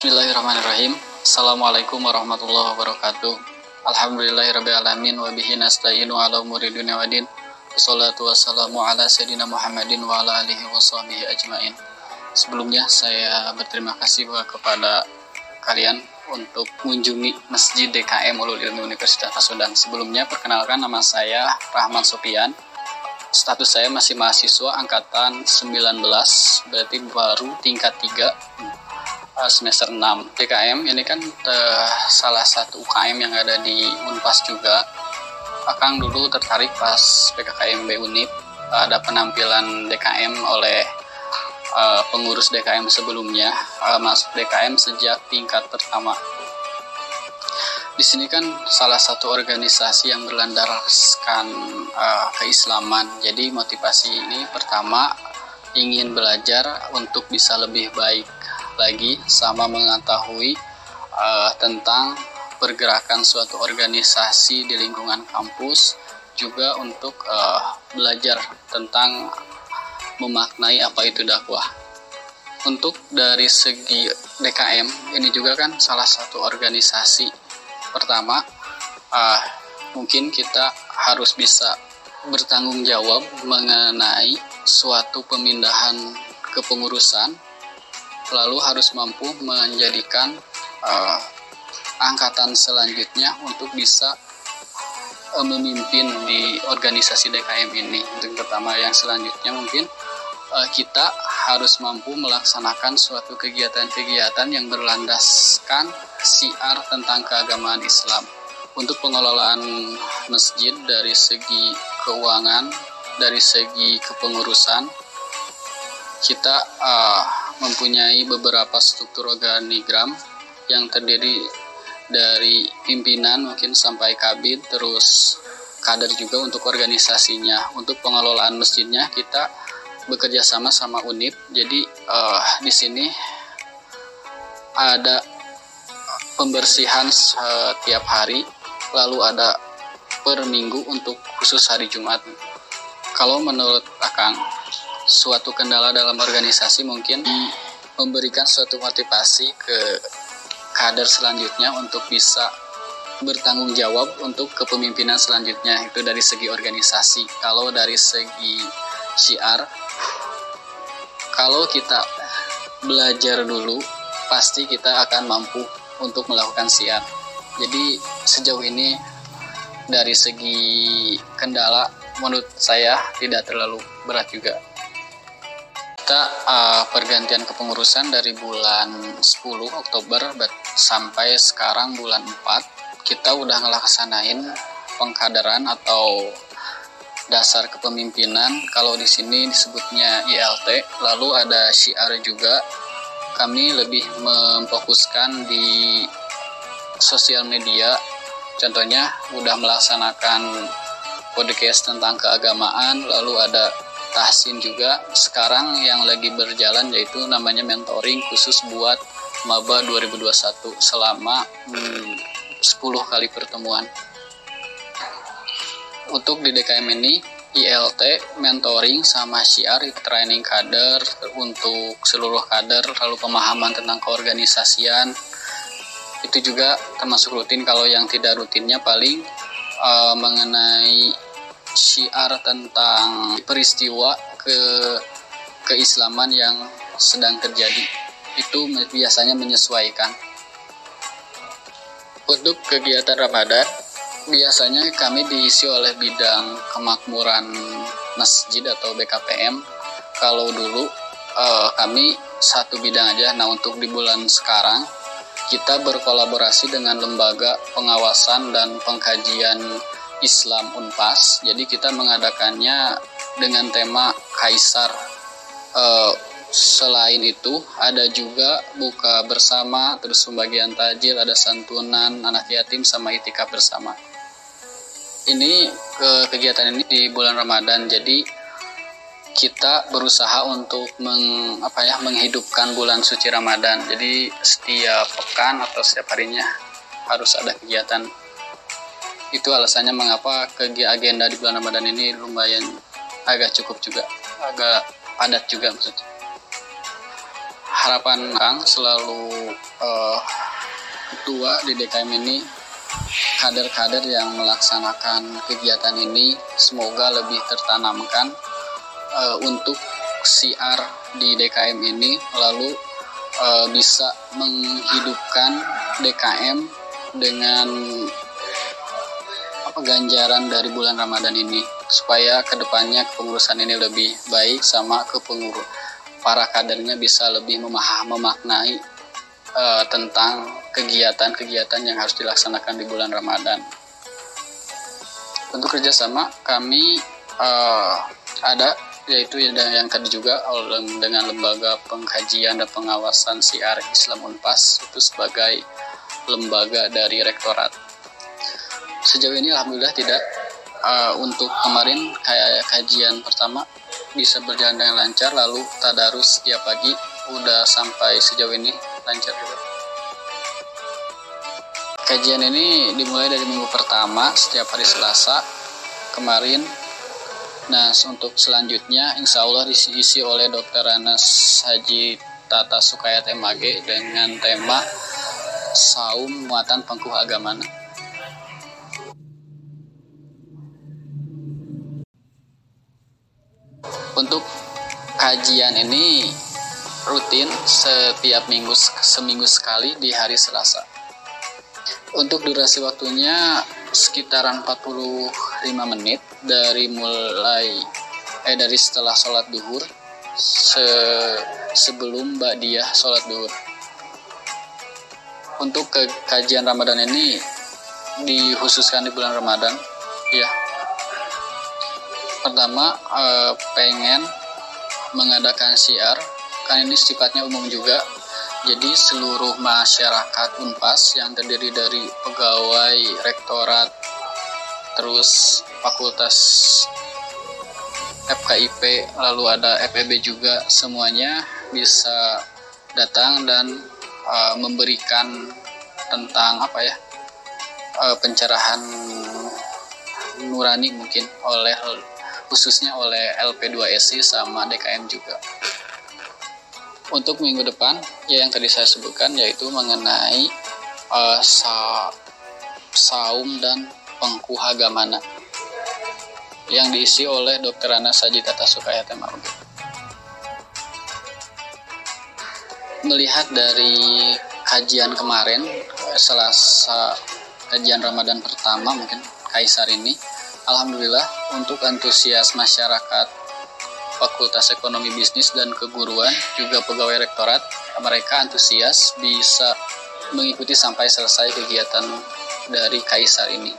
Bismillahirrahmanirrahim. Assalamualaikum warahmatullahi wabarakatuh. Alhamdulillahirrahmanirrahim. Wa bihi nasta'inu ala umuri dunia wa din. Wassalatu wassalamu ala sayyidina Muhammadin wa ala alihi wa sahbihi ajmain. Sebelumnya saya berterima kasih kepada kalian untuk mengunjungi Masjid DKM Ulul Ilmi Universitas Pasundan. Sebelumnya perkenalkan nama saya Rahman Sopian. Status saya masih mahasiswa angkatan 19, berarti baru tingkat 3 Eh, semester 6 DKM ini kan uh, salah satu UKM yang ada di Unpas juga. Akang dulu tertarik pas PKKMB Unip. Ada penampilan DKM oleh uh, pengurus DKM sebelumnya. Uh, masuk DKM sejak tingkat pertama. Di sini kan salah satu organisasi yang berlandarkan uh, keislaman. Jadi motivasi ini pertama ingin belajar untuk bisa lebih baik lagi sama mengetahui uh, tentang pergerakan suatu organisasi di lingkungan kampus juga untuk uh, belajar tentang memaknai apa itu dakwah. Untuk dari segi DKM ini juga kan salah satu organisasi pertama uh, mungkin kita harus bisa bertanggung jawab mengenai suatu pemindahan kepengurusan lalu harus mampu menjadikan uh, angkatan selanjutnya untuk bisa uh, memimpin di organisasi DKM ini. Untuk pertama yang selanjutnya mungkin uh, kita harus mampu melaksanakan suatu kegiatan-kegiatan yang berlandaskan siar tentang keagamaan Islam. Untuk pengelolaan masjid dari segi keuangan, dari segi kepengurusan, kita uh, mempunyai beberapa struktur organigram yang terdiri dari pimpinan mungkin sampai kabit terus kader juga untuk organisasinya. Untuk pengelolaan masjidnya kita bekerja sama sama unit. Jadi uh, di sini ada pembersihan setiap hari lalu ada per minggu untuk khusus hari Jumat. Kalau menurut Akang suatu kendala dalam organisasi mungkin memberikan suatu motivasi ke kader selanjutnya untuk bisa bertanggung jawab untuk kepemimpinan selanjutnya itu dari segi organisasi. Kalau dari segi syiar kalau kita belajar dulu pasti kita akan mampu untuk melakukan siar jadi sejauh ini dari segi kendala menurut saya tidak terlalu berat juga kita uh, pergantian kepengurusan dari bulan 10 Oktober sampai sekarang bulan 4 kita udah ngelaksanain pengkaderan atau dasar kepemimpinan. Kalau di sini disebutnya ILT lalu ada syiar juga. Kami lebih memfokuskan di sosial media. Contohnya udah melaksanakan podcast tentang keagamaan lalu ada tahsin juga sekarang yang lagi berjalan yaitu namanya mentoring khusus buat maba 2021 selama hmm, 10 kali pertemuan. Untuk di DKM ini ILT mentoring sama syiar training kader untuk seluruh kader lalu pemahaman tentang keorganisasian. Itu juga termasuk rutin kalau yang tidak rutinnya paling uh, mengenai syiar tentang peristiwa ke keislaman yang sedang terjadi. Itu biasanya menyesuaikan. Untuk kegiatan Ramadan biasanya kami diisi oleh bidang kemakmuran masjid atau BKPM kalau dulu uh, kami satu bidang aja. Nah untuk di bulan sekarang kita berkolaborasi dengan lembaga pengawasan dan pengkajian Islam Unpas. Jadi kita mengadakannya dengan tema Kaisar. Uh, selain itu ada juga buka bersama, terus pembagian tajil, ada santunan anak yatim sama itikaf bersama. Ini ke kegiatan ini di bulan Ramadan. Jadi kita berusaha untuk meng, apa ya menghidupkan bulan suci Ramadan. Jadi setiap pekan atau setiap harinya harus ada kegiatan itu alasannya mengapa ke agenda di bulan Ramadan ini lumayan agak cukup juga. Agak padat juga maksudnya. Harapan Kang selalu uh, tua di DKM ini kader-kader yang melaksanakan kegiatan ini semoga lebih tertanamkan uh, untuk siar di DKM ini lalu uh, bisa menghidupkan DKM dengan apa ganjaran dari bulan Ramadan ini supaya ke depannya kepengurusan ini lebih baik sama kepengurus para kadernya bisa lebih memaham memaknai uh, tentang kegiatan-kegiatan yang harus dilaksanakan di bulan Ramadan. Untuk kerjasama kami uh, ada yaitu yang tadi juga dengan lembaga pengkajian dan pengawasan siar Islam Unpas itu sebagai lembaga dari rektorat. Sejauh ini alhamdulillah tidak uh, untuk kemarin kayak kajian pertama bisa berjalan dengan lancar lalu tadarus setiap pagi udah sampai sejauh ini lancar juga. Kajian ini dimulai dari minggu pertama setiap hari Selasa kemarin Nah, untuk selanjutnya insya Allah diisi oleh Dr. Anas Haji Tata Sukayat MAG dengan tema Saum Muatan Pengkuh Agama. Untuk kajian ini rutin setiap minggu seminggu sekali di hari Selasa. Untuk durasi waktunya sekitaran 45 menit dari mulai eh dari setelah sholat duhur se sebelum mbak dia sholat duhur. Untuk ke kajian Ramadan ini dikhususkan di bulan Ramadan, ya. Pertama eh, pengen mengadakan siar, kan ini sifatnya umum juga. Jadi seluruh masyarakat Unpas yang terdiri dari pegawai rektorat, terus fakultas FKIP, lalu ada FEB juga, semuanya bisa datang dan uh, memberikan tentang apa ya uh, pencerahan nurani mungkin oleh khususnya oleh LP2SI sama DKM juga untuk minggu depan ya yang tadi saya sebutkan yaitu mengenai uh, sa saum dan pengkuhagamana yang diisi oleh Dr. Ana Sajitata Sukayat Melihat dari kajian kemarin selasa kajian Ramadan pertama mungkin Kaisar ini Alhamdulillah untuk antusias masyarakat Fakultas Ekonomi Bisnis dan Keguruan, juga pegawai rektorat, mereka antusias bisa mengikuti sampai selesai kegiatan dari Kaisar ini.